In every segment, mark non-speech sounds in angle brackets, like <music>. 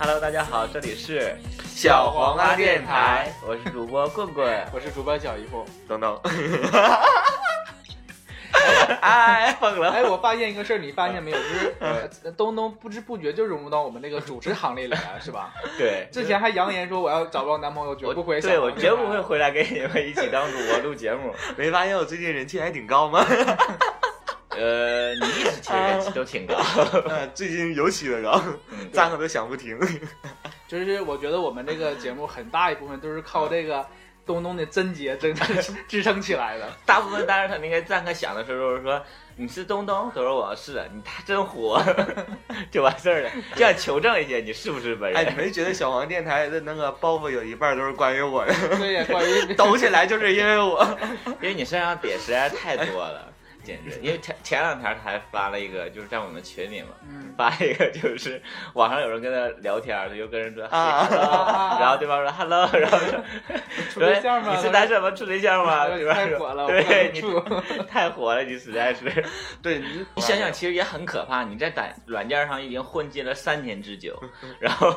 Hello，大家好，这里是小黄瓜电台，我是主播棍棍，<laughs> 我是主播小姨夫。等等，<laughs> 哎，疯了！哎，我发现一个事儿，你发现没有？就是呃 <laughs> 东东不知不觉就融入到我们这个主持行列里来了，是吧？对，之前还扬言说我要找不到男朋友，绝不回。对我绝不会回来跟你们一起当主播录节目。没发现我最近人气还挺高吗？呃，你一直其实人气都挺高，<laughs> 最近尤其的高，赞可都想不停。<laughs> 就是我觉得我们这个节目很大一部分都是靠这个东东的贞洁支支撑起来的。<laughs> 大部分当时他那个赞可响的时候都是说你是东东，都说我是，你他真火，就完事儿了。就想求证一下你是不是本人。哎，你没觉得小黄电台的那个包袱有一半都是关于我的？对呀，关于抖起来就是因为我，因为你身上点实在太多了。简直，因为前前两天他还发了一个，就是在我们群里嘛，发一个就是网上有人跟他聊天，他就跟人说，然后对方说 hello，<laughs> 然后说处对象吗？你是单身吗？处对象吗？太火了，对你太火了，你实在是，<laughs> 对你你想想，其实也很可怕。你在软软件上已经混迹了三年之久，<laughs> 然后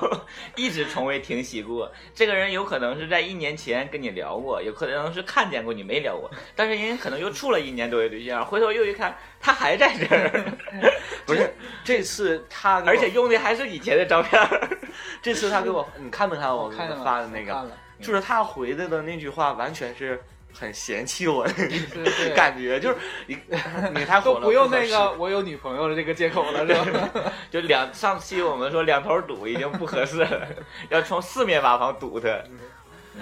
一直从未停息过。这个人有可能是在一年前跟你聊过，有可能是看见过你没聊过，但是人家可能又处了一年多的对象，回。头又一看，他还在这儿，<laughs> 不是这次他，而且用的还是以前的照片。<laughs> 这次他给我，你看没看我发的那个？就是他回来的那句话，完全是很嫌弃我的感觉，就是你你太都不用那个我有女朋友的这个借口了，是吧？<laughs> 就两上期我们说两头堵已经不合适了，要从四面八方堵他。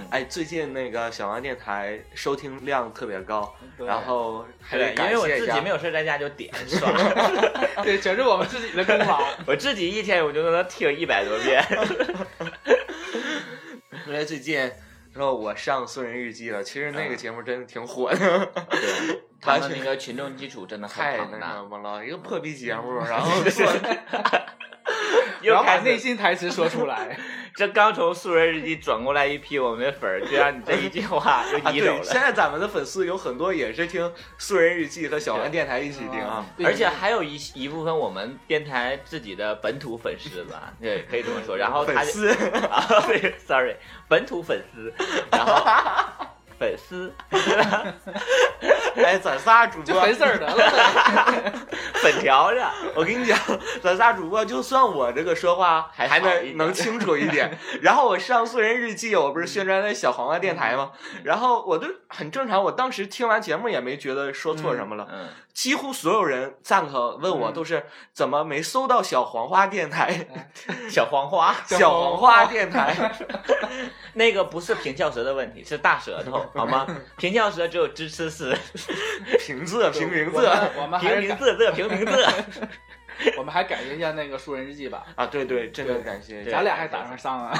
哎，最近那个小王电台收听量特别高，然后还得因为我自己没有事在家就点刷，<laughs> 对，全是我们自己的功劳。我自己一天我就能听一百多遍。<laughs> 因为最近说我上《素人日记》了，其实那个节目真的挺火的，对，<laughs> 他们那个群众基础真的太那什么了，一个破逼节目，然后 <laughs> 又把内心台词说出来。<laughs> 这刚从素人日记转过来一批我们的粉儿，就让你这一句话 <laughs> 就移走了。现在咱们的粉丝有很多也是听素人日记和小王电台一起听啊，而且还有一一部分我们电台自己的本土粉丝吧，对，可以这么说。然后粉丝啊，对，sorry，本土粉丝，然后粉丝，<laughs> 哎，咱仨主播粉丝儿的，<laughs> 粉条子。我跟你讲，咱仨主播就算我这个说话还还能能清楚一点。然后我上素人日记，我不是宣传那小黄瓜电台吗？然后我都很正常，我当时听完节目也没觉得说错什么了。嗯，几乎所有人赞可问我都是怎么没搜到小黄花电台？<laughs> 小黄花，小黄花电台，那个不是平翘舌的问题，是大舌头，好吗？平翘舌只有支持死，平仄平平仄，平平仄仄平平仄。<laughs> <laughs> 我们还感谢一下那个素人日记吧。啊，对对，真的感谢，咱俩还打上上啊。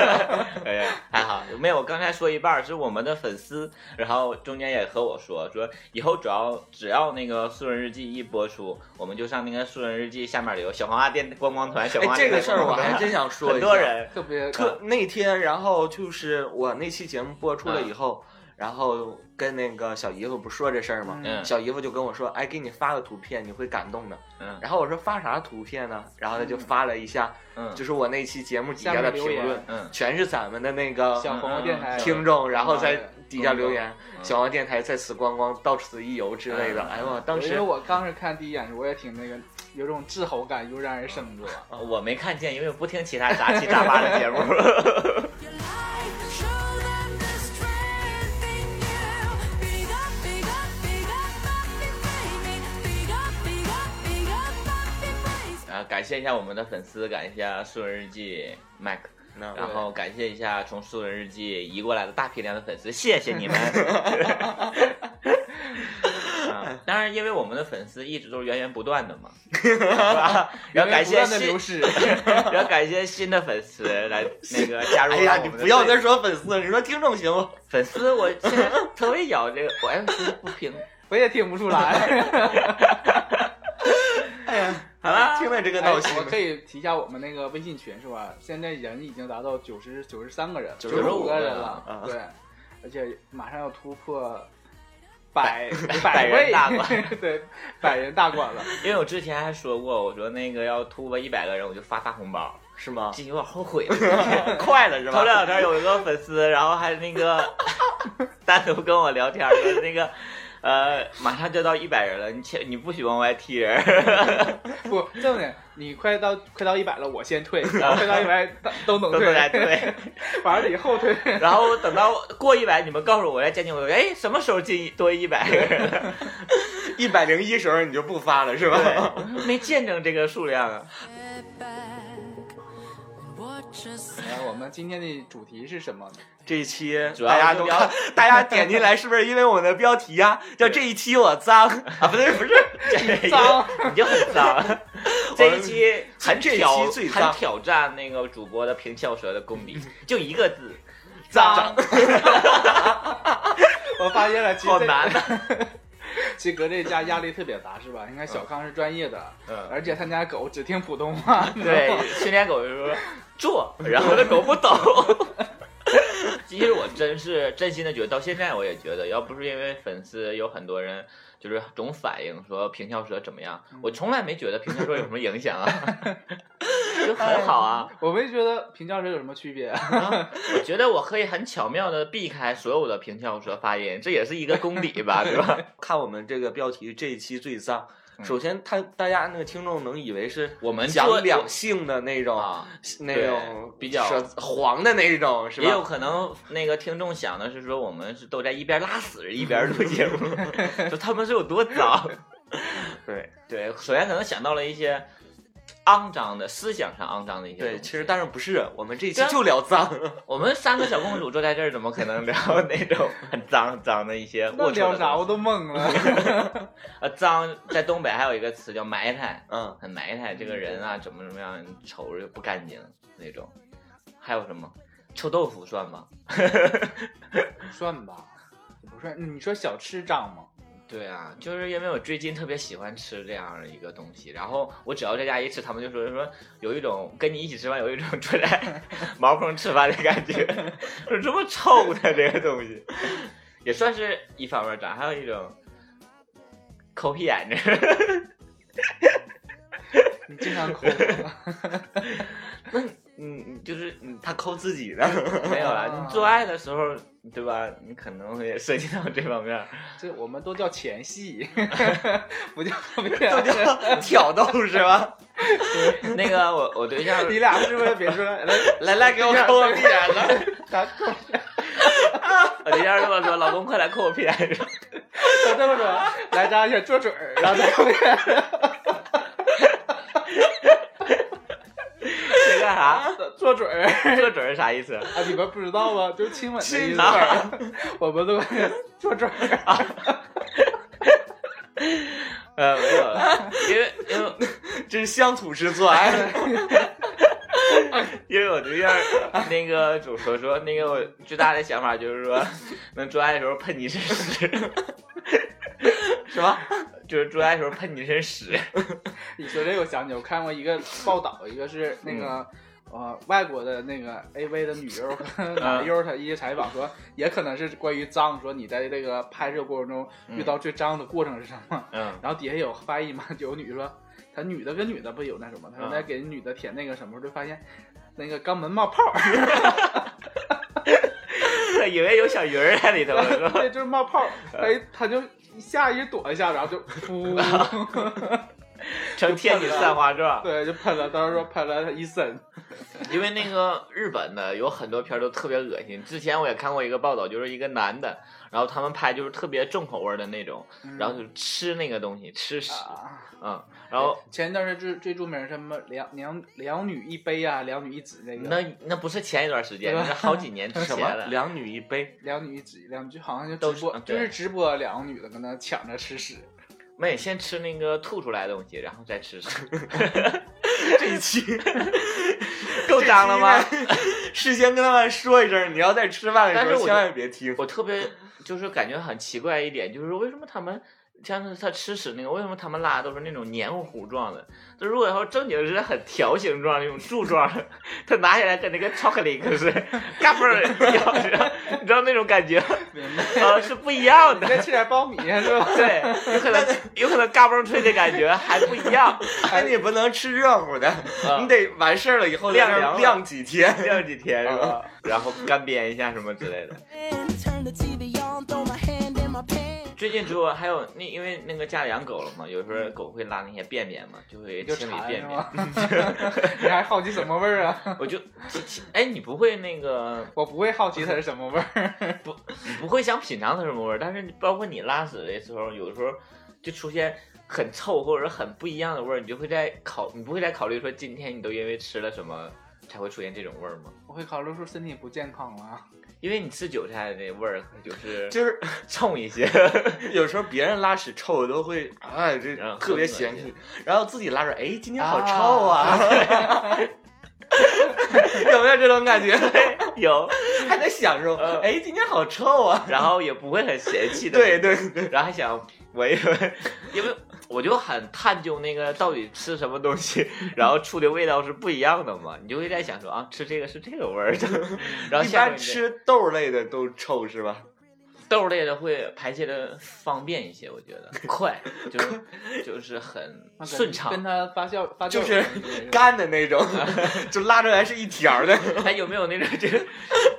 <laughs> 哎，还好，没有。我刚才说一半是我们的粉丝，然后中间也和我说说，以后只要只要那个素人日记一播出，我们就上那个素人日记下面留小黄花电观光团。小黄花这个事儿我还真想说，很多人特别特那天，然后就是我那期节目播出了以后。然后跟那个小姨夫不说这事儿吗？小姨夫就跟我说：“哎，给你发个图片，你会感动的。”然后我说：“发啥图片呢？”然后他就发了一下，就是我那期节目底下的评论，全是咱们的那个小黄电台听众，然后在底下留言：“小黄电台在此观光，到此一游之类的。”哎呦，当时我当时看第一眼，我也挺那个，有种滞后感，油然而生涩。我没看见，因为我不听其他杂七杂八的节目。<laughs> 感谢一下我们的粉丝，感谢一下素人日记 Mac，然后感谢一下从素人日记移过来的大批量的粉丝，谢谢你们。<laughs> 当然，因为我们的粉丝一直都是源源不断的嘛，是吧？然后感谢新，<laughs> 然后感谢新的粉丝来那个加入。哎呀，你不要再说粉丝，你说听众行吗？粉丝，我现在特别咬这个，我爱听不平，我也听不出来。哎呀，好了，听了这个闹心，我可以提一下我们那个微信群是吧？现在人已经达到九十九十三个人，九十五个人了，对，而且马上要突破百 <laughs> 百人大关，<laughs> 对，百人大关了。因为我之前还说过，我说那个要突破一百个人，我就发大红包。是吗？这有点后悔了，<laughs> 快了是吧？头两天有一个粉丝，然后还那个单独跟我聊天说那个。呃，马上就到一百人了，你切，你不许往外踢人。<laughs> 不，这么的，你快到快到一百了，我先退，快到一百都能退，来退，完了 <laughs> 以后退。然后等到过一百，你们告诉我，我再加进我。哎，什么时候进多一百个人？<laughs> 一百零一时候你就不发了是吧？没见证这个数量啊。来，我们今天的主题是什么呢？这一期大家都看，<laughs> 大家点进来是不是因为我们的标题呀？叫这一期我脏 <laughs> 啊？不对，不是这 <laughs> 脏，你就很脏。这一期很挑，很挑战那个主播的平翘舌的功底，就一个字，脏。我发现了，好难呐。其实搁这家压力特别大，是吧？你看小康是专业的，嗯，而且他家狗只听普通话，对，训练狗就说坐，然后那狗不懂。<laughs> 其实我真是真心的觉得，到现在我也觉得，要不是因为粉丝有很多人就是总反映说平翘舌怎么样，我从来没觉得平翘舌有什么影响啊，<laughs> 就很好啊。我没觉得平翘舌有什么区别，我觉得我可以很巧妙的避开所有的平翘舌发音，这也是一个功底吧，<laughs> 对吧？看我们这个标题，这一期最脏。首先，他大家那个听众能以为是我们讲两性的那种，那种比较黄的那种，是吧？也有可能那个听众想的是说，我们是都在一边拉屎一边录节目，<laughs> 说他们是有多脏。<laughs> 对对，首先可能想到了一些。肮脏的思想上肮脏的一些对，其实但是不是，我们这期就聊脏。<laughs> 我们三个小公主坐在这儿，怎么可能聊那种很脏脏的一些？<laughs> 我聊啥？我都懵了。啊，<laughs> 脏在东北还有一个词叫埋汰，嗯，很埋汰这个人啊，怎么怎么样，瞅着不干净那种。还有什么？臭豆腐算吗？算吧，不算。你说小吃脏吗？对啊，就是因为我最近特别喜欢吃这样的一个东西，然后我只要在家一吃，他们就说说有一种跟你一起吃饭有一种出来茅坑吃饭的感觉，说这么臭的这个东西，<laughs> 也算是一方面脏，还有一种抠屁眼子，你经常抠，那。<laughs> 他抠自己的，<laughs> 没有啦。你做爱的时候，对吧？你可能也涉及到这方面。这我们都叫前戏，<laughs> 不叫 <laughs> 不叫叫挑逗是吧？那个我我对象，你俩是不是别说来来来给我抠我屁眼子？我对象这么说，老公快来抠我屁眼子。他这么说，来张先做嘴儿，然后再抠屁眼子。干啥？做嘴儿，做准儿啥意思？啊，你们不知道吗？就是亲吻的意思。<laughs> 我们都做准儿啊。<laughs> 呃，没有，因为因为这是乡土式做爱。<laughs> 因为我对象那个主说说那个我最大的想法就是说，能做爱的时候喷你一身屎。什么？就是做爱的时候喷你一身屎。你说这个，我想起我看过一个报道，一个是那个呃外国的那个 AV 的女优男优，他一些采访说，也可能是关于脏，说你在这个拍摄过程中遇到最脏的过程是什么？嗯。然后底下有翻译嘛，就有女说，她女的跟女的不有那什么？她说在给女的舔那个什么，就发现那个肛门冒泡。以为有小鱼儿在里头，<laughs> 对，就是冒泡。哎，他就一下一躲一下，然后就 <laughs> 噗，成天女散花状。对，就喷了，当时说喷了他一身。<laughs> 因为那个日本的有很多片都特别恶心。之前我也看过一个报道，就是一个男的，然后他们拍就是特别重口味的那种，然后就吃那个东西，吃屎，嗯。然后前一段是最最著名什么两两两女一杯啊，两女一子那个。那那不是前一段时间，那是好几年之 <laughs> 前了。两女一杯，两女一子，两句好像就直播，就是直播两个女的跟那抢着吃屎。没，先吃那个吐出来的东西，然后再吃屎。<laughs> 这一期 <laughs> 够脏了吗？<laughs> 事先跟他们说一声，你要在吃饭的时候千万别听。我特别就是感觉很奇怪一点，就是为什么他们。像是他吃屎那个，为什么他们拉都是那种黏糊糊状的？就如果要正经是很条形状那种柱状的，他拿起来跟那个巧克力可是嘎嘣儿一样，你知道那种感觉？啊，是不一样的。再吃点苞米是吧？对，有可能 <laughs> 有可能嘎嘣脆的感觉还不一样。哎，你不能吃热乎的，你得完事儿了以后晾晾晾几天，晾几天是吧？然后干煸一下什么之类的。最近主要还有那，因为那个家里养狗了嘛，有时候狗会拉那些便便嘛，就会清理便便。<laughs> <laughs> 你还好奇什么味儿啊？我就，哎，你不会那个？<laughs> 我不会好奇它是什么味儿，不，你不会想品尝它什么味儿。但是包括你拉屎的时候，有时候就出现很臭或者很不一样的味儿，你就会在考，你不会再考虑说今天你都因为吃了什么才会出现这种味儿吗？我会考虑说身体不健康了。因为你吃韭菜的那味儿就是就是 <laughs> 冲一些，<laughs> 有时候别人拉屎臭都会 <laughs> 哎这特别嫌弃，然后自己拉着哎今天好臭啊，<laughs> 有没有这种感觉？<laughs> 有，还在享受哎今天好臭啊，然后也不会很嫌弃的，对对对，然后还想闻一闻，因为。我就很探究那个到底吃什么东西，<laughs> 然后出的味道是不一样的嘛？你就会在想说啊，吃这个是这个味儿的。然后一般吃豆类的都臭是吧？豆类的会排泄的方便一些，我觉得 <laughs> 快，就就是很顺畅。跟它发酵发酵就是干的那种，<laughs> 就拉出来是一条的。<laughs> 还有没有那种就是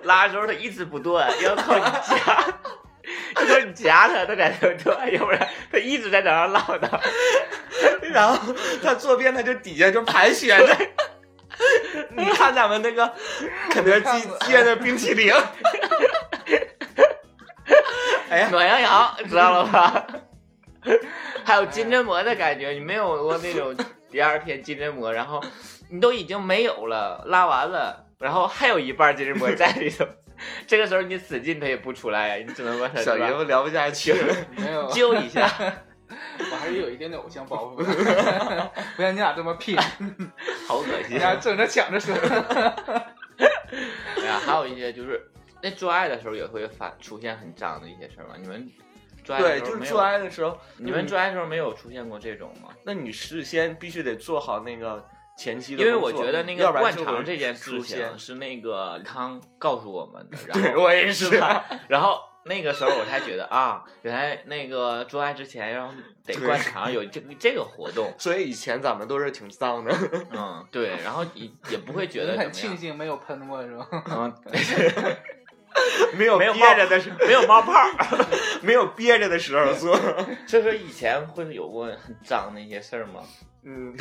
拉的时候它一直不断，要靠你夹？就是你夹它，它才能断，要不然它一直在那上唠叨。然后它坐便，它就底下就盘旋着。你看咱们那个肯德基接的冰淇淋，<laughs> 哎呀，暖洋洋，知道了吧？<laughs> 还有金针蘑的感觉，你没有过那种第二天金针蘑，然后你都已经没有了，拉完了，然后还有一半金针蘑在里头。这个时候你使劲，它也不出来呀，你只能把它小姨夫聊不下去了，没有揪一下。<laughs> 我还是有一点点偶像包袱，不像你俩这么拼，好恶心，你俩争着抢着说。哎呀，还有一些就是那做爱的时候也会发出现很脏的一些事儿吗？你们做爱对，就是做爱的时候，你们做爱的时候没有出现过这种吗？那你事先必须得做好那个。前期因为我觉得那个灌肠这件事情是那个康告诉我们的，对我也是。然后那个时候我才觉得啊，原来那个做爱之前要得灌肠，有这个这个活动。所以以前咱们都是挺脏的。嗯，对，然后也也不会觉得很庆幸没有喷过是吧？<laughs> 嗯，<laughs> 没有没有憋着的时候，没有冒泡，<laughs> 没有憋着的时候做。所以说以前会有过很脏的一些事儿吗？<laughs> 嗯，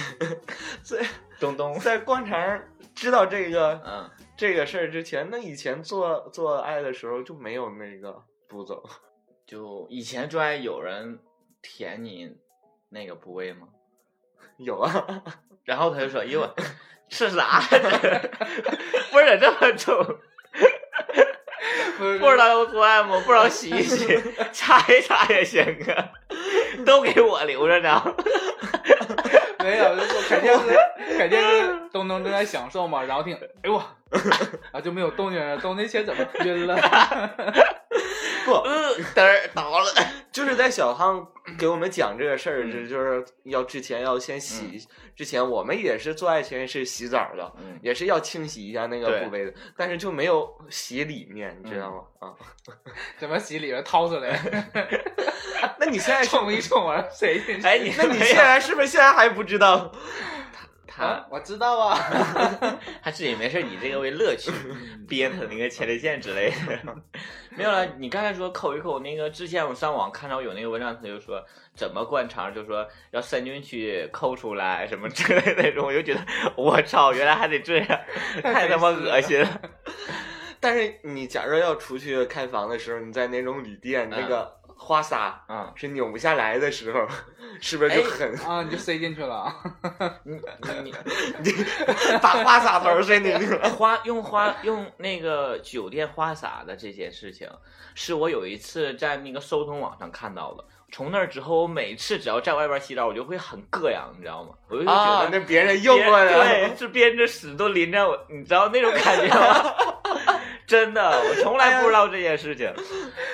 在东东在灌肠知道这个嗯这个事儿之前，那以前做做爱的时候就没有那个步骤，就以前做爱有人舔你那个部位吗？有啊，然后他就说：“哟，吃啥？味儿咋这么重？不知道有图案吗？不知道洗一洗，<laughs> 擦一擦也行啊，都给我留着呢。<laughs> ”没有，就肯定是 <laughs> 肯定是东东正在享受嘛，然后听，哎呦，啊就没有动静了，东那些怎么晕了？不，<laughs> 嘚儿倒了，<laughs> 就是在小康给我们讲这个事儿，这就是要之前要先洗，之前我们也是做爱前是洗澡的，也是要清洗一下那个部位的，但是就没有洗里面，你知道吗？啊，<laughs> 怎么洗里面掏出来？那你现在冲一冲啊？谁？哎，你那你现在是不是现在还不知道？他我知道啊，<laughs> 他自己没事以这个为乐趣，憋他那个前列腺之类的。<laughs> 没有了，你刚才说抠一抠那个，之前我上网看到有那个文章，他就说怎么灌肠，就说要伸进去抠出来什么之类那种，我就觉得我操，原来还得这样，太他妈恶心了。<laughs> 但是你假如要出去开房的时候，你在那种旅店那个。花洒啊，是拧不下来的时候，<laughs> 是不是就很啊？你就塞进去了，<laughs> 你你你把花洒头塞进去了。<laughs> 花用花用那个酒店花洒的这件事情，是我有一次在那个搜通网上看到的。从那之后，我每次只要在外边洗澡，我就会很膈应，你知道吗？我就觉得那别人用过的，对，是别人的屎都淋着我，你知道那种感觉吗？真的，我从来不知道这件事情。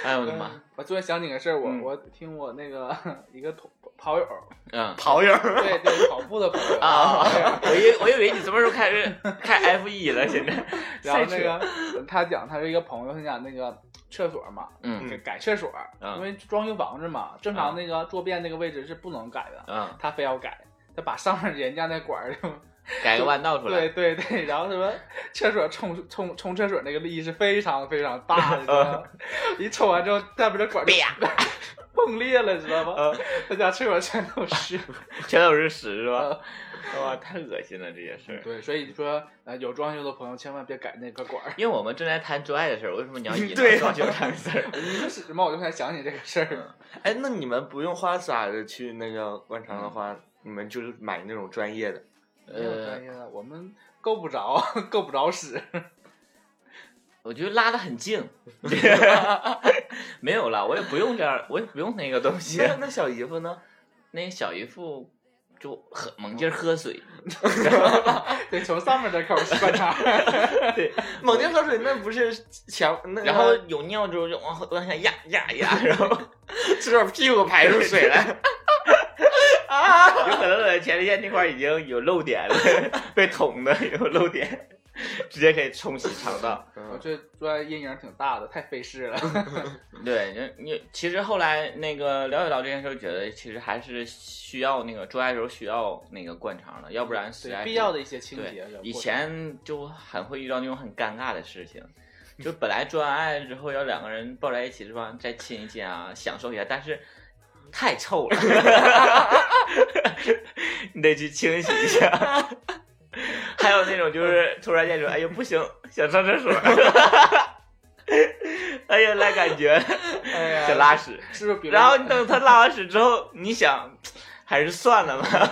哎呦我的妈！我突然想起个事儿，我我听我那个 <laughs> 一个同跑友，嗯，跑友，对对，跑步的跑友啊，我以我以为你什么时候开始开 F 一了？现在，<laughs> 然后那个他讲他是一个朋友，他讲那个厕所嘛，嗯，改厕所，因为装修房子嘛，正常那个坐便那个位置是不能改的，嗯，他非要改，他把上面人家那管儿就。<laughs> 改个弯道出来，对对对，然后什么厕所冲冲冲厕所那个力是非常非常大的，<laughs> 一冲完之后，下边的管啪崩 <laughs> 裂了，知道吗？他家厕所全都是，全都是屎，是吧？哇，太恶心了这些事儿。对，所以说呃，有装修的朋友千万别改那个管儿，因为我们正在谈做爱的事儿，为什么你要引到装修这事儿？你说什么，我就才想起这个事儿。哎，那你们不用花洒的去那个灌肠的话，你们就是买那种专业的。呃，我们够不着，够不着使。我觉得拉的很近，<laughs> 没有了，我也不用这样，我也不用那个东西。那小姨夫呢？<laughs> 那小姨夫就喝猛劲喝水，<laughs> 对，从上面的口灌肠。对，猛劲喝水那不是强，然后有尿之后就往往下压压压，然后直到屁股排出水来。啊，有可能在前列腺那块已经有漏点了，<laughs> 被捅的有漏点，直接可以冲洗肠道。我这做阴影挺大的，太费事了。<laughs> 对，你你其实后来那个了解到这件事，觉得其实还是需要那个做爱的时候需要那个灌肠的，要不然实在必要的一些清洁。以前就很会遇到那种很尴尬的事情，就本来做完爱之后要两个人抱在一起是吧，再亲一亲啊，享受一下，但是。太臭了，<laughs> 你得去清洗一下。还有那种就是突然间说：“哎呦，不行，想上厕所。<laughs> ”哎呀，那感觉，想拉屎，是不是？然后你等他拉完屎之后，你想还是算了吧。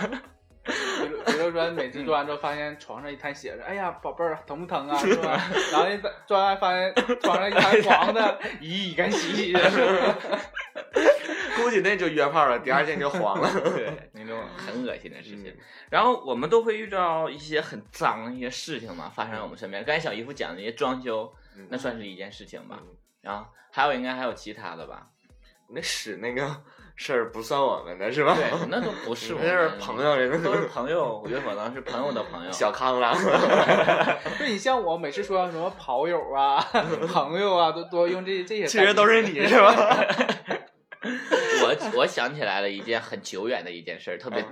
说 <laughs> 每次做完之后，发现床上一滩血，哎呀，宝贝儿，疼不疼啊？<laughs> 是吧？然后一做完发现 <laughs> 床上一滩黄的，咦，赶紧洗洗去。估计那就约炮了，第二天就黄了。对，那种很恶心的事情。然后我们都会遇到一些很脏的一些事情嘛，发生在我们身边。刚才小姨夫讲的一些装修，那算是一件事情吧。然后还有应该还有其他的吧？那屎那个 <laughs> 事儿不算我们的是吧？对，那都不是，<laughs> 那是朋友，都是朋友。我觉得可能是朋友的朋友。<laughs> 小康了。对你像我每次说什么跑友啊、朋友啊，都多用这这些。其实都是你是吧？我我想起来了一件很久远的一件事，特别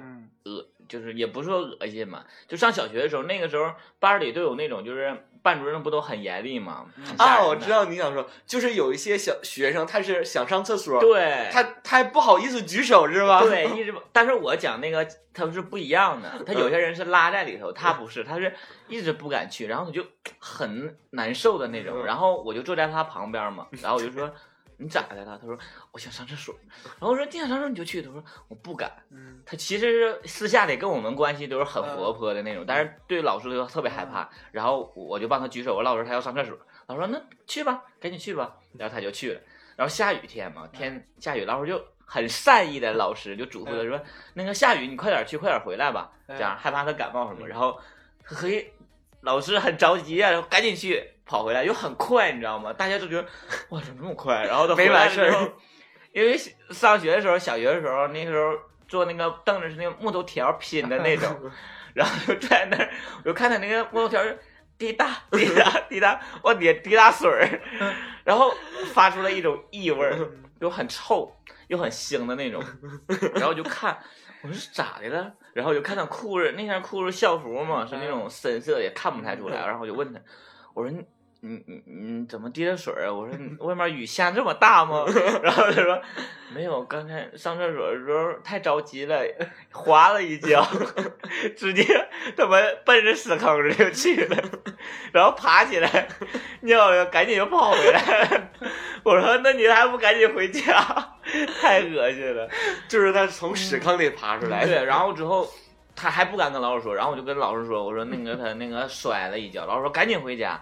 恶，就是也不是说恶心嘛。就上小学的时候，那个时候班里都有那种，就是班主任不都很严厉吗？啊，我知道你想说，就是有一些小学生他是想上厕所，对，他他还不好意思举手是吧？对，一直。但是我讲那个他是不一样的，他有些人是拉在里头，他不是，他是一直不敢去，然后他就很难受的那种。然后我就坐在他旁边嘛，然后我就说。你咋的了？他说我想上厕所，然后我说你想上厕所你就去。他说我不敢。他其实是私下里跟我们关系都是很活泼的那种，但是对老师就特别害怕。然后我就帮他举手，我老师他要上厕所，老师说那去吧，赶紧去吧。然后他就去了。然后下雨天嘛，天下雨，老师就很善意的老师就嘱咐他说那个下雨你快点去，快点回来吧，这样害怕他感冒什么。然后嘿，老师很着急啊，赶紧去。跑回来又很快，你知道吗？大家都觉得哇，怎么那么快？然后他没完事儿，因为上学的时候，小学的时候，那时候坐那个凳子是那个木头条拼的那种，<laughs> 然后就在那儿，我就看他那个木头条滴答滴答滴答往底下滴答水儿，<laughs> 然后发出了一种异味儿，<laughs> 又很臭又很腥的那种，然后就看，我说咋的了？然后就看到裤子，那件裤子校服嘛，是那种深色，也看不太出来。然后我就问他，我说。你你你怎么滴的水啊？我说外面雨下这么大吗？<laughs> 然后他说没有，刚才上厕所的时候太着急了，滑了一跤，<laughs> 直接他妈奔着屎坑子就去了，<laughs> 然后爬起来尿了，赶紧又跑回来。我说那你还不赶紧回家？太恶心了，就是他从屎坑里爬出来。对，然后之后他还不敢跟老师说，然后我就跟老师说，我说那个他那个摔了一跤，老师说赶紧回家。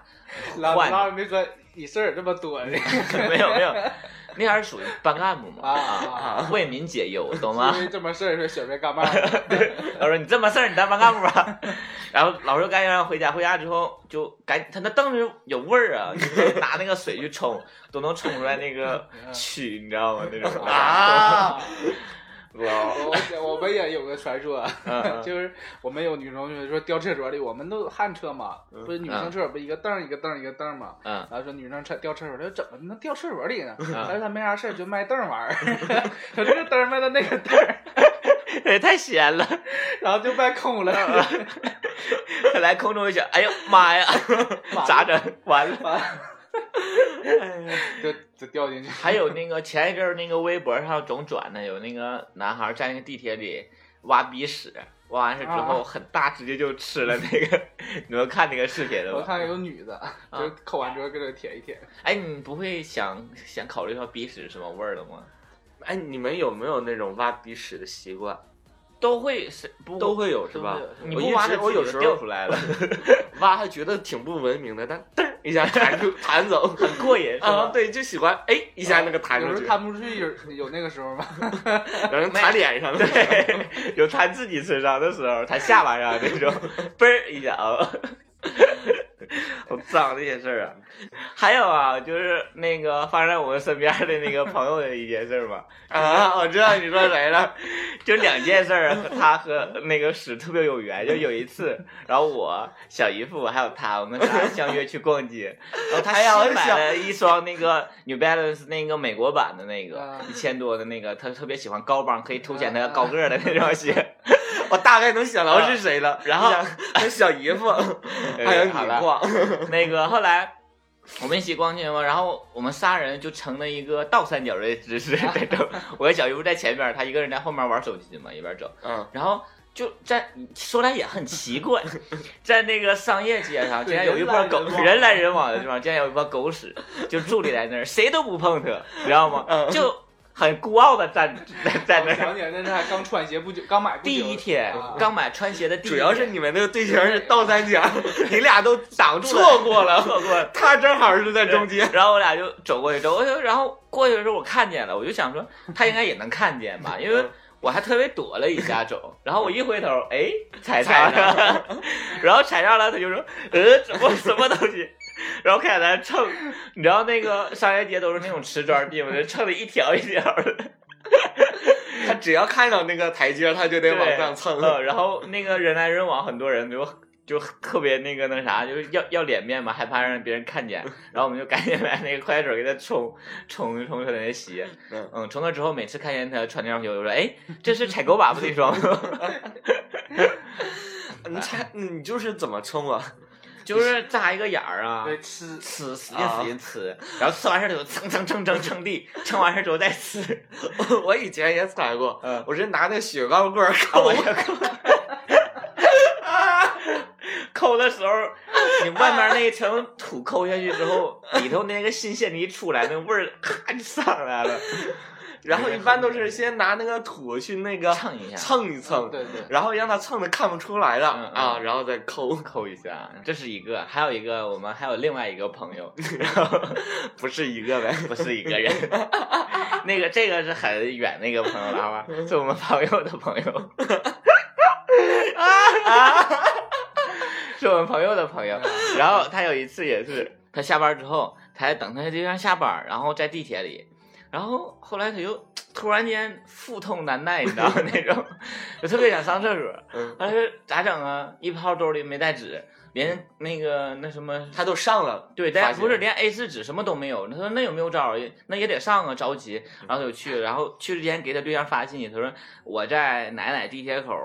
老老没说你事儿这么多呢，<laughs> 没有没有，那还是属于班干部嘛啊，为民解忧，懂吗？<laughs> 因为这么事儿说小别干嘛？<laughs> 老师，你这么事儿，你当班干部吧。然后老师赶紧让回家，回家之后就赶他那凳子有味儿啊，拿那个水去冲，都能冲出来那个蛆，你知道吗？那种啊。我我们也有个传说，就是我们有女同学说掉厕所里，我们都旱厕嘛，不是女生厕所不一个凳一个凳一个凳嘛，然后说女生厕掉厕所，她说怎么能掉厕所里呢？他说她没啥事就卖凳玩儿，<laughs> 说这个凳卖到那个凳，<laughs> 也太闲了，然后就卖空了，他 <laughs> 来空中一想，哎呦妈呀，咋整？完了。就就掉进去。<laughs> 还有那个前一阵儿那个微博上总转的，有那个男孩在那个地铁里挖鼻屎，挖完事之后很大，直接就吃了那个。<laughs> 你们看那个视频了吗？我看有女的，就抠完之后搁这舔一舔。哎，你不会想想考虑一下鼻屎什么味儿的吗？哎，你们有没有那种挖鼻屎的习惯？都会是不都会有是吧？你不挖我有时候掉出来了，<laughs> 挖还觉得挺不文明的，但 <laughs> 噔一下弹出 <laughs> 弹走，很过瘾啊！对，就喜欢哎一下那个弹出去，弹不出去，有有那个时候吗？有人弹脸上，对，有弹自己身上的时候，弹下巴上那种，嘣一下啊。好脏这些事儿啊，还有啊，就是那个发生在我们身边的那个朋友的一件事嘛。啊，我知道你说谁了，就两件事儿，他和那个屎特别有缘。就有一次，然后我小姨夫还有他，我们仨相约去逛街，然后他新买了一双那个 New Balance 那个美国版的那个一千多的那个，他特别喜欢高帮，可以凸显他高个的那双鞋。<laughs> 我大概能想到是谁了，然后那小姨夫还有你逛，那个后来我们一起逛街嘛，然后我们仨人就成了一个倒三角的姿势 <laughs> 在走，我和小姨夫在前面，他一个人在后面玩手机嘛，一边走，嗯，然后就在说来也很奇怪，<laughs> 在那个商业街上竟然有一波狗人来人往的地方，竟然有一波狗屎就伫立在那儿，谁都不碰它，你知道吗？就。很孤傲的站 <laughs> 在在那儿。想起来，那是还刚穿鞋不久，刚买第一天，刚买穿鞋的第一天。主要是你们那个队形是倒三角，<laughs> 你俩都挡住错过了，错过了。<laughs> 他正好是在中间，然后我俩就走过去，走过去，然后过去的时候我看见了，我就想说他应该也能看见吧，因为我还特别躲了一下走，然后我一回头，哎，踩踩上了，然后踩上了，他就说，呃，怎么什么东西？然后开始在蹭，你知道那个商业街都是那种瓷砖地吗？就蹭的一条一条的。他只要看到那个台阶，他就得往上蹭。然后那个人来人往，很多人就就特别那个那啥，就是要要脸面嘛，害怕让别人看见。<laughs> 然后我们就赶紧买那个快水给他冲冲冲他那鞋。嗯嗯，冲了之后，每次看见他穿那双鞋，我就说：“哎，这是采购粑粑的一双。<laughs> <laughs> ”你踩你就是怎么冲啊？就是扎一个眼儿啊，对，吃吃，使劲使劲吃，然后吃完事儿就蹭蹭蹭蹭蹭地，蹭完事儿之后再吃。<laughs> 我以前也踩过，我是拿那雪糕棍儿抠。抠 <laughs> 的时候，你外面那一层土抠下去之后，里头那个新鲜的一出来，那味儿咔就上来了。然后一般都是先拿那个土去那个蹭一下，蹭一蹭，对对，然后让它蹭的看不出来了啊，然后再抠。抠一下，这是一个，还有一个我们还有另外一个朋友，<laughs> 然后不是一个呗，不是一个人，<laughs> 那个这个是很远那个朋友了，好吧，是我们朋友的朋友，啊，是我们朋友的朋友，然后他有一次也是，他下班之后，他在等他对象下班，然后在地铁里。然后后来他就突然间腹痛难耐，你知道吗？<laughs> 那种就特别想上厕所。他说咋整啊？一泡兜里没带纸，连那个那什么他都上了。对，但不是连 A 四纸什么都没有。他说那有没有招那也得上啊，着急。然后就去，然后去之前给他对象发信息，他说我在奶奶地铁口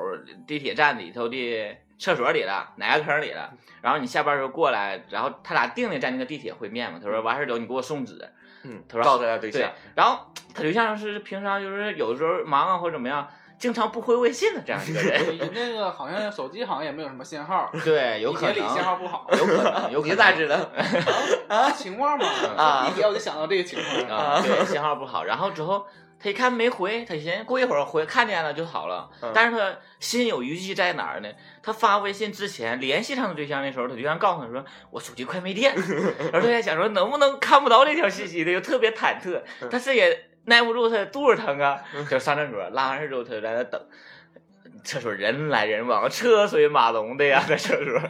地铁站里头的厕所里了，哪个坑里了。然后你下班时候过来，然后他俩定的在那个地铁会面嘛。他说完事儿之后你给我送纸。嗯，他说告诉他对象，然后他对象是平常就是有的时候忙啊或者怎么样，经常不回微信的这样一个人。你那个好像手机好像也没有什么信号。对，有可能信号不好，有可能。<laughs> 有你咋知道？<laughs> 啊，情况嘛。啊，一提我就想到这个情况啊，对，信号不好。然后之后他一看没回，他寻思过一会儿回看见了就好了。但是他心有余悸在哪儿呢？他发微信之前联系上的对象的时候，他对象告诉他说：“我手机快没电。”然后他在想说能不能看不到这条信息，他就特别忐忑，但是也耐不住他肚子疼啊，就上厕所，拉完屎之后他就在那等。厕所人来人往，车水马龙的呀，<laughs> 在厕所，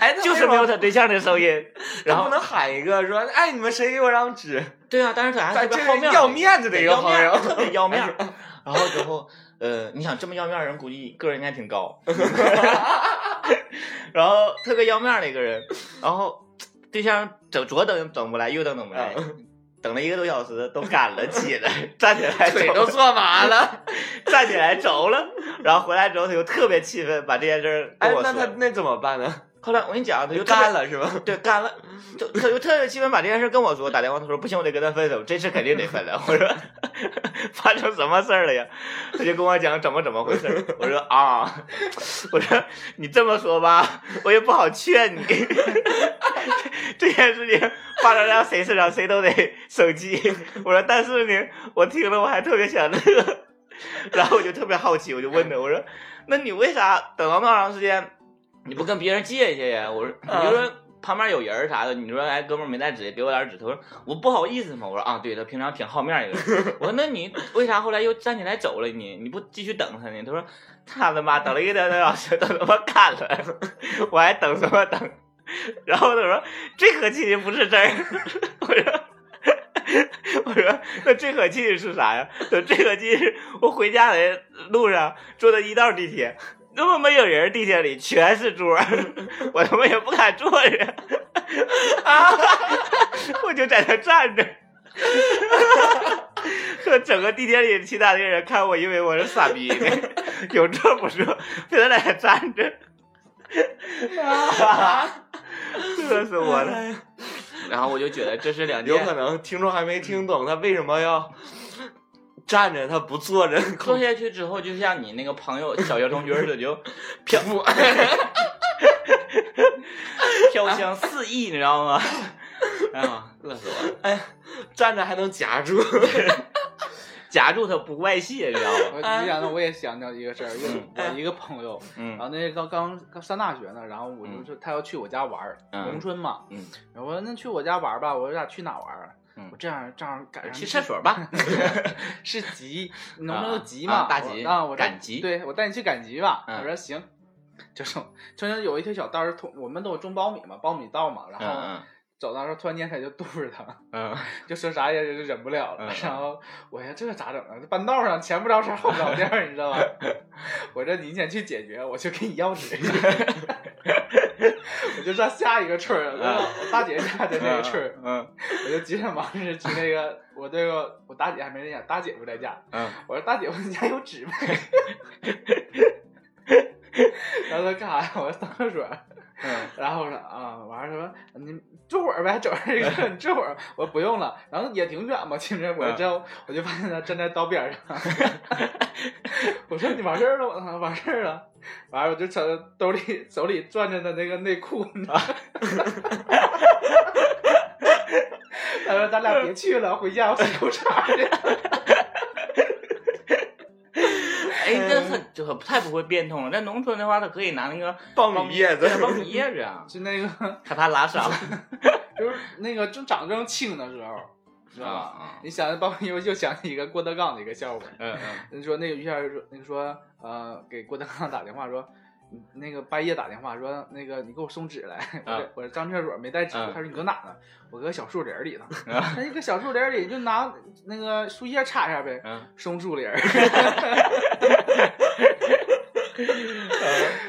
哎，就是没有他对象的声音，然后不能喊一个说，哎，你们谁给我张纸？对啊，但是他还特别好面，要面子的一个朋友，特别要面。<laughs> 然后之后，呃，你想这么要面的人，估计个儿应该挺高。<laughs> 然后特别要面的一个人，然后对象整左等等不来，右等等不来。等了一个多小时，都赶了起来，站起来腿都坐麻了，站起来走了。然后回来之后，<laughs> 他就特别气愤，把这件事跟我说。那他那怎么办呢？后来我跟你讲，他就干了是吧？对，干了，就他就特别气愤，把这件事跟我说，打电话他说不行，我得跟他分手，这次肯定得分了。我说 <laughs> 发生什么事儿了呀？他就跟我讲怎么怎么回事。我说啊，我说你这么说吧，我也不好劝你。<laughs> 这件事情发生在谁身上，谁都得生气。我说但是呢，我听了我还特别想乐。<laughs> 然后我就特别好奇，我就问他，我说那你为啥等到那么长时间？你不跟别人借一借呀？我说，你就说旁边有人啥的，你说哎，哥们没带纸，给我点纸。他说我不好意思嘛。我说啊，对他平常挺好面一个人。<laughs> 我说那你为啥后来又站起来走了你？你不继续等他呢？他说他他妈等了一个多小时，等他妈干了，<laughs> 我还等什么等？然后他说这可气的不是这儿。我说 <laughs> 我说那最可气的是啥呀？说最可气是我回家的路上坐的一道地铁。那么没有人，地铁里全是桌，<laughs> 我他妈也不敢坐着，<laughs> 啊，我就在那站着，说整个地铁里其他的人看我，以为我是傻逼呢，有坐不坐，非得在那站着，啊，乐死我了。然后我就觉得这是两件，有可能听众还没听懂他为什么要。站着，他不坐着。坐下去之后，就像你那个朋友小学同学似的，就飘，<laughs> 飘香四溢，你知道吗？<laughs> 哎呀，乐死我了！哎呀，站着还能夹住，<laughs> 夹住它不外泄，你知道吗？你讲的我也想到一个事儿，我一个朋友，然后那刚刚刚上大学呢，然后我就说他要去我家玩儿，农村嘛，然后我说那去我家玩吧，我说俩去哪玩儿？我这样正好赶上去厕所吧，<laughs> 是集，<laughs> 能不能集嘛？大集啊，我赶集，对我带你去赶集吧。我说行，就是中间有一条小道儿，我们都种苞米嘛，苞米道嘛，然后走到时候突然间他就肚子疼，<laughs> 嗯，<laughs> 就说啥也忍不了了。然后我说这咋整啊？这半道上前不着村后不着店，你知道吧？<laughs> 我说你先去解决，我去给你要纸。我就上下一个村儿，我大姐家的那个村儿，嗯，我就急着忙着去那个，我这个我大姐还没在家，大姐夫在家，嗯，我说大姐，夫你家有纸没？然后他干啥呀？我上厕所，嗯，然后说啊，完了说你坐会儿呗，走这个你坐会儿，我说不用了，然后也挺远嘛，其实我之后 <laughs> 我就发现他站在道边上，我说你完事儿了我操？完事儿了。完了，我就瞅兜里手里攥着的那个内裤，<laughs> 他说：“咱俩别去了，回家我洗裤衩去。” <laughs> 哎，那很就太不会变通了。在农村的话，他可以拿那个 <laughs> 苞米叶子，苞米叶子啊，就那个 <laughs> 害怕拉伤，<laughs> 就是那个正长正青的时候。是吧？你想，苞米又又想起一个郭德纲的一个笑话。嗯嗯。你说那个于谦说，你说，呃，给郭德纲打电话说，那个半夜打电话说，那个你给我送纸来。我我上厕所没带纸，他说你搁哪呢？我搁小树林里头。那一个小树林里就拿那个树叶插一下呗。嗯。松树林。<laughs>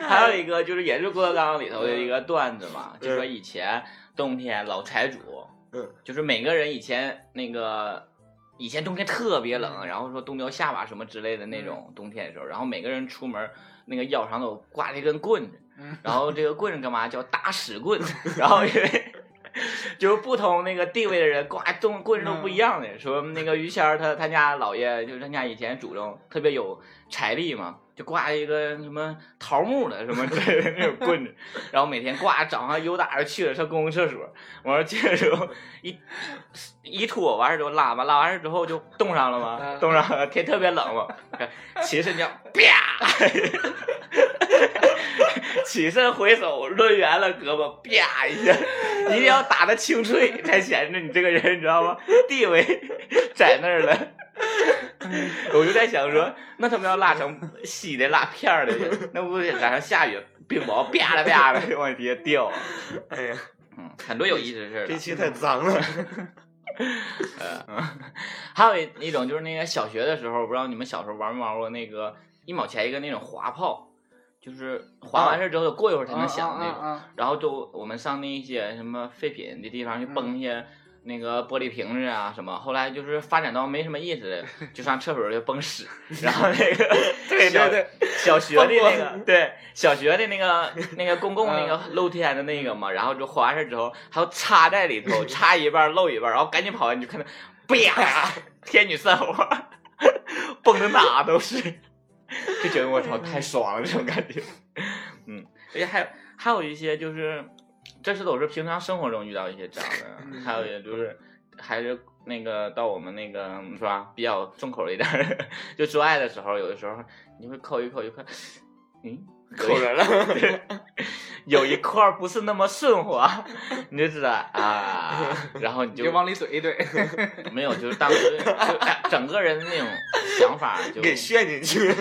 还有一个就是也是郭德纲里头的一个段子嘛，就说以前冬天老财主。就是每个人以前那个，以前冬天特别冷，然后说冻掉下巴什么之类的那种冬天的时候，然后每个人出门那个腰上都挂着一根棍子，然后这个棍子干嘛叫打屎棍，然后因为就就是不同那个地位的人，挂，动棍子都不一样的。说那个于谦儿，他他家姥爷就是他家以前祖宗特别有财力嘛。就挂一个什么桃木的什么之类的那种棍子，然后每天挂早上悠打着去了上公共厕所，完了去的时候一一脱完事之后拉吧，拉完事之后就冻上了嘛，冻上了天特别冷嘛，<laughs> 起身就啪，起身回手抡圆了胳膊啪一下，一定要打的清脆才显着你这个人你知道吗？地位 <laughs> 在那儿了。<laughs> 我就在想说，那他们要拉成稀的拉片儿的，那不得赶上下雨，冰雹啪啦啪啦往底下掉。<laughs> 哎呀，嗯，很多有意思的事儿。这期太脏了。<laughs> 呃，还有一种就是那个小学的时候，不知道你们小时候玩没玩过那个一毛钱一个那种滑炮，就是滑完事之后过一会儿才能响那种。然后就我们上那些什么废品的地方去崩去。那个玻璃瓶子啊什么，后来就是发展到没什么意思了，就上厕所就崩屎，<laughs> 然后那个 <laughs> 对对对，小学的那个对小学的那个那个公共那个露天的那个嘛，然后就完事之后还要插在里头，插一半漏一半，然后赶紧跑，你就看到，啪，天女散花，崩的哪都是，<laughs> 就觉得我操太爽了这种感觉，嗯，而且还有还有一些就是。这是都是平常生活中遇到一些这样的，还有就是，还是那个到我们那个是吧，比较重口一点，<laughs> 就做爱的时候，有的时候你会抠一抠一块，嗯，抠人了，<laughs> 有一块不是那么顺滑，你就知道啊，<laughs> 然后你就往里怼一怼，没有，就是当时就整个人的那种想法就给陷进去，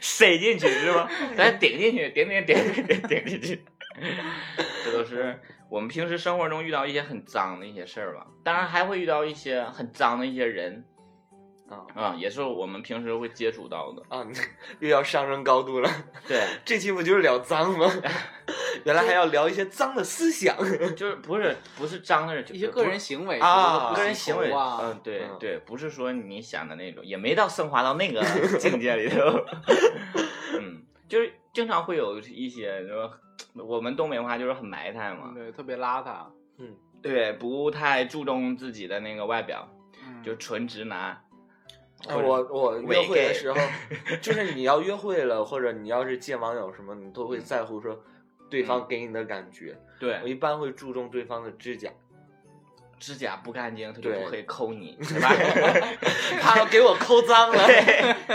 塞进去是吧？咱顶进去，顶顶顶顶顶进去。<laughs> 这都是我们平时生活中遇到一些很脏的一些事儿吧，当然还会遇到一些很脏的一些人，啊啊，也是我们平时会接触到的啊。<laughs> 又要上升高度了，对，<laughs> 这期不就是聊脏吗？原来还要聊一些脏的思想，就是不是不是脏的，一些个人行为啊，个人行为嗯，对对，不是说你想的那种，也没到升华到那个境界里头，嗯，就是经常会有一些说。我们东北话就是很埋汰嘛，对，特别邋遢，嗯，对，不太注重自己的那个外表，就纯直男。我我约会的时候，<laughs> 就是你要约会了，或者你要是见网友什么，你都会在乎说对方给你的感觉。对我一般会注重对方的指甲。指甲不干净，他就不会抠你，<laughs> 他要给我抠脏了。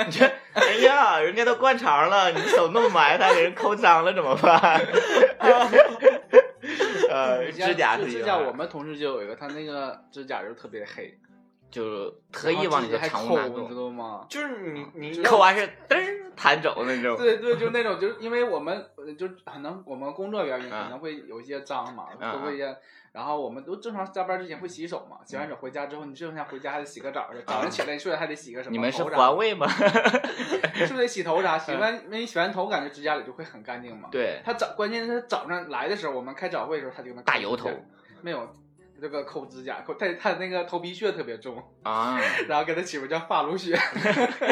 你这，哎呀，人家都灌肠了，你手那么埋汰，给人抠脏了怎么办？<laughs> 呃，指甲指甲，我们同事就有一个，他那个指甲就特别黑，就特意往你的肠扣，你知道吗？就是你你扣完是噔弹走那种。对对，就那种，<laughs> 就是因为我们就可能我们工作原因，可能会有一些脏嘛，会一些。然后我们都正常加班之前会洗手嘛，洗完手回家之后，你正常回家还得洗个澡去，早上起来你睡了还得洗个什么？你们是环卫吗？<laughs> 是不是得洗头啥？洗完没洗完头，感觉指甲里就会很干净嘛。对。他早，关键是他早上来的时候，我们开早会的时候，他就能大油头。没有，这个抠指甲，抠他他那个头皮屑特别重啊，<laughs> 然后给他起名叫发如雪。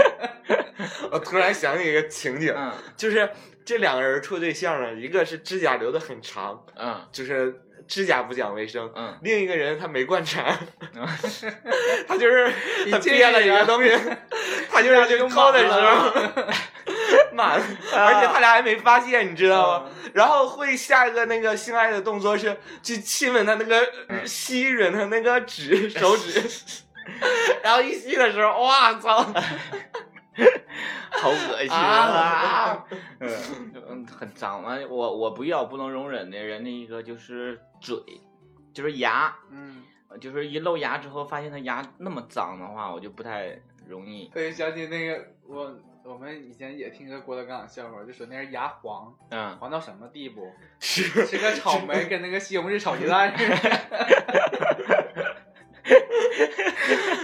<laughs> 我突然想起一个情景，就是这两个人处对象呢，一个是指甲留的很长，嗯，就是。指甲不讲卫生，嗯，另一个人他没灌肠，<laughs> 他就是他憋了一个东西，他就让去抠的时候满，而且他俩还没发现，你知道吗？然后会下一个那个性爱的动作是去亲吻他那个吸吮他那个指手指，<laughs> 然后一吸的时候，哇操！<laughs> 好恶心啊！<laughs> 嗯，很脏嘛。我我不要不能容忍的人的一个就是嘴，就是牙。嗯，就是一露牙之后，发现他牙那么脏的话，我就不太容易。可以想起那个我我们以前也听个郭德纲的笑话，就说那人牙黄，嗯，黄到什么地步？<laughs> 是是个草莓跟那个西红柿炒鸡蛋似的。<laughs>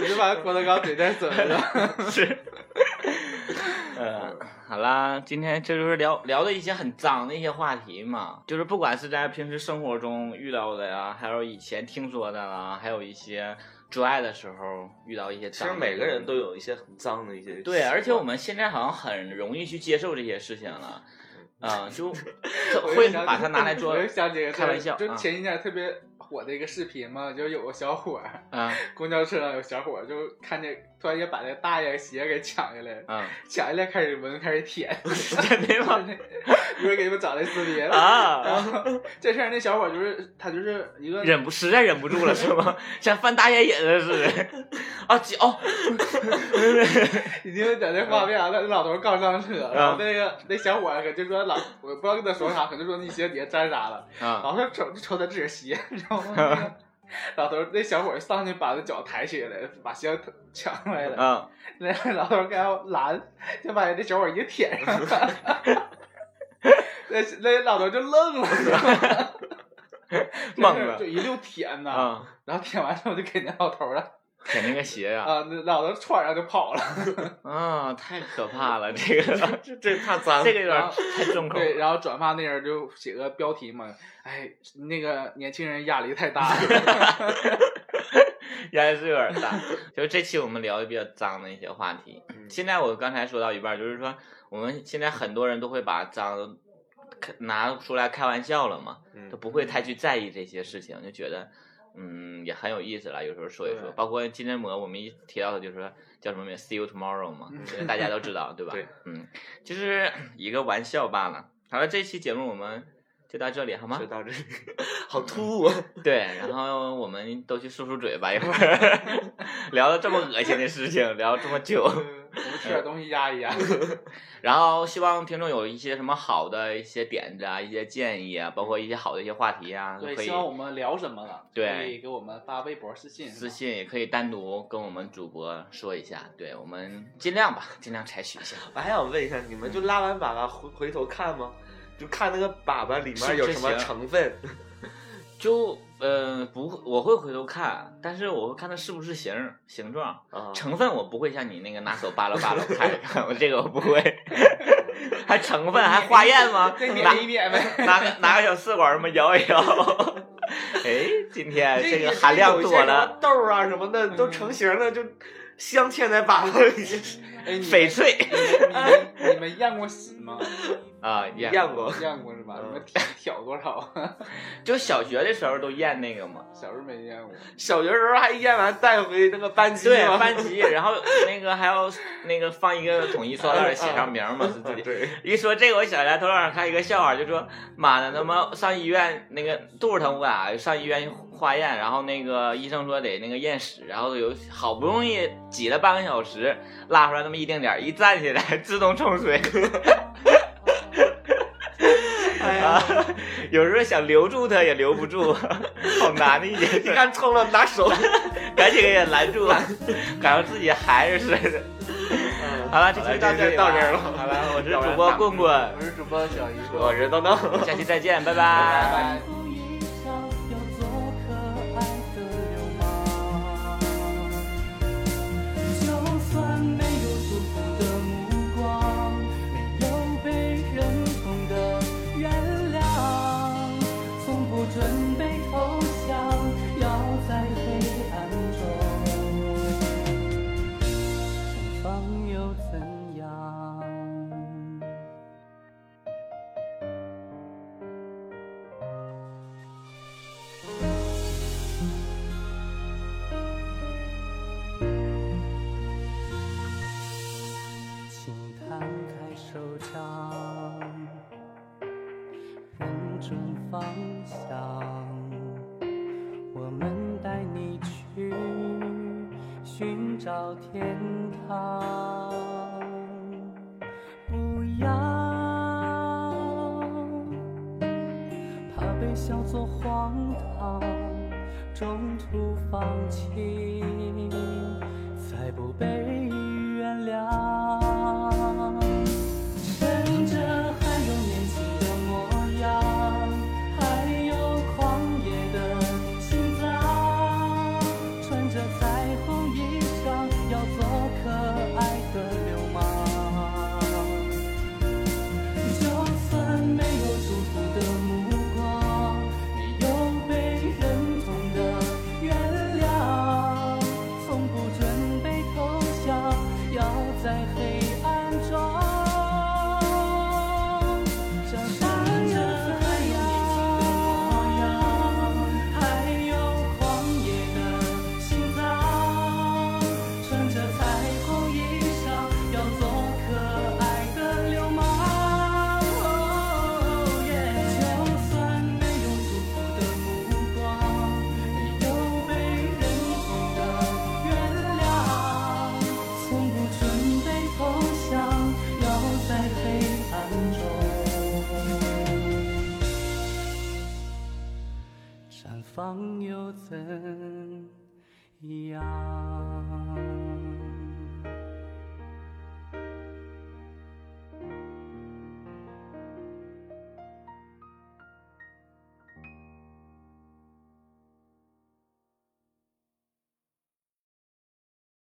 我就把郭德纲怼在嘴上。<laughs> 是。嗯，好啦，今天这就是聊聊的一些很脏的一些话题嘛，就是不管是在平时生活中遇到的呀，还有以前听说的啦，还有一些做爱的时候遇到一些。其实每个人都有一些很脏的一些。对，而且我们现在好像很容易去接受这些事情了，啊，就 <laughs> 会把它拿 <laughs> 来做开玩笑。就前几天特别火的一个视频嘛，就有个小伙儿，啊，<laughs> 公交车上有小伙儿，就看见突然间把那个大爷鞋给抢下来，嗯，抢下来开始闻，开始舔，真的吗？一会儿给你们找那视频啊。然后这事儿那小伙就是他就是一个忍不实在忍不住了是吗？<laughs> 像犯大烟瘾了似的。啊脚，已经在那画面了。那老头刚上车，然后那个那小伙可就说老，我不知道跟他说啥，可能说你鞋底下沾啥了。然后他瞅就瞅他自己鞋，你知道吗？<laughs> 老头那小伙上去把那脚抬起来，把鞋抢上来了。那老头给他拦，就把那小伙一舔上了。<laughs> <laughs> 那那老头就愣了，<laughs> 懵了，就一溜舔呐。然后舔完之后就给那老头了。舔那个鞋呀！<laughs> 啊，那老头穿上就跑了。啊，太可怕了，这个这这太脏，这个有点太重口。对，然后转发那人就写个标题嘛，哎，那个年轻人压力太大了，压力是有点大。就这期我们聊的比较脏的一些话题。现在我刚才说到一半，就是说我们现在很多人都会把脏拿出来开玩笑了嘛，都不会太去在意这些事情，就觉得。嗯，也很有意思了。有时候说一说，包括金针蘑，我们一提到的就是说叫什么名？See you tomorrow 嘛，大家都知道，对吧？<laughs> 对，嗯，就是一个玩笑罢了。好了，这期节目我们就到这里，好吗？就到这里，好突兀。对，然后我们都去漱漱嘴吧，一会儿 <laughs> 聊了这么恶心的事情，聊这么久。我们吃点东西压一压，<laughs> 然后希望听众有一些什么好的一些点子啊，一些建议啊，包括一些好的一些话题啊，对，希望我们聊什么了，对，可以给我们发微博私信，私信也可以单独跟我们主播说一下，对我们尽量吧，尽量采取一下。我还想问一下，你们就拉完粑粑回回头看吗？就看那个粑粑里面有什么成分？<laughs> 就呃不会，我会回头看，但是我会看它是不是形形状，成分我不会像你那个拿手扒拉扒拉 <laughs> 拍看，<laughs> 我这个我不会，还成分还化验吗？拿一点呗，拿个拿个小试管什么摇一摇，哎，今天这个含量多了，豆啊什么的都成型了，就镶嵌在粑粑里，翡翠。你们验过屎吗？啊，验过，验过是吧？什么挑多少？<laughs> 就小学的时候都验那个嘛。小时候没验过。小学时候还验完带回那个班级。对，班级，<laughs> 然后那个还要那个放一个统一塑料袋写上名嘛，是自己。对。一说这个，我想起来头上看一个笑话，就说妈的，他妈上医院那个肚子疼不敢，上医院化验，然后那个医生说得那个验屎，然后有好不容易挤了半个小时，拉出来那么一丁点，一站起来 <laughs> 自动冲水。哎呀，<laughs> 有时候想留住他也留不住，<laughs> 好难的一件事。你看冲了，拿手。<laughs> 赶紧给人拦住。了，感觉自己孩子似的。好了，这期到这到这儿了。好了，我是主播棍棍，我是主播小鱼，我是东东，下期再见，拜拜。nothing.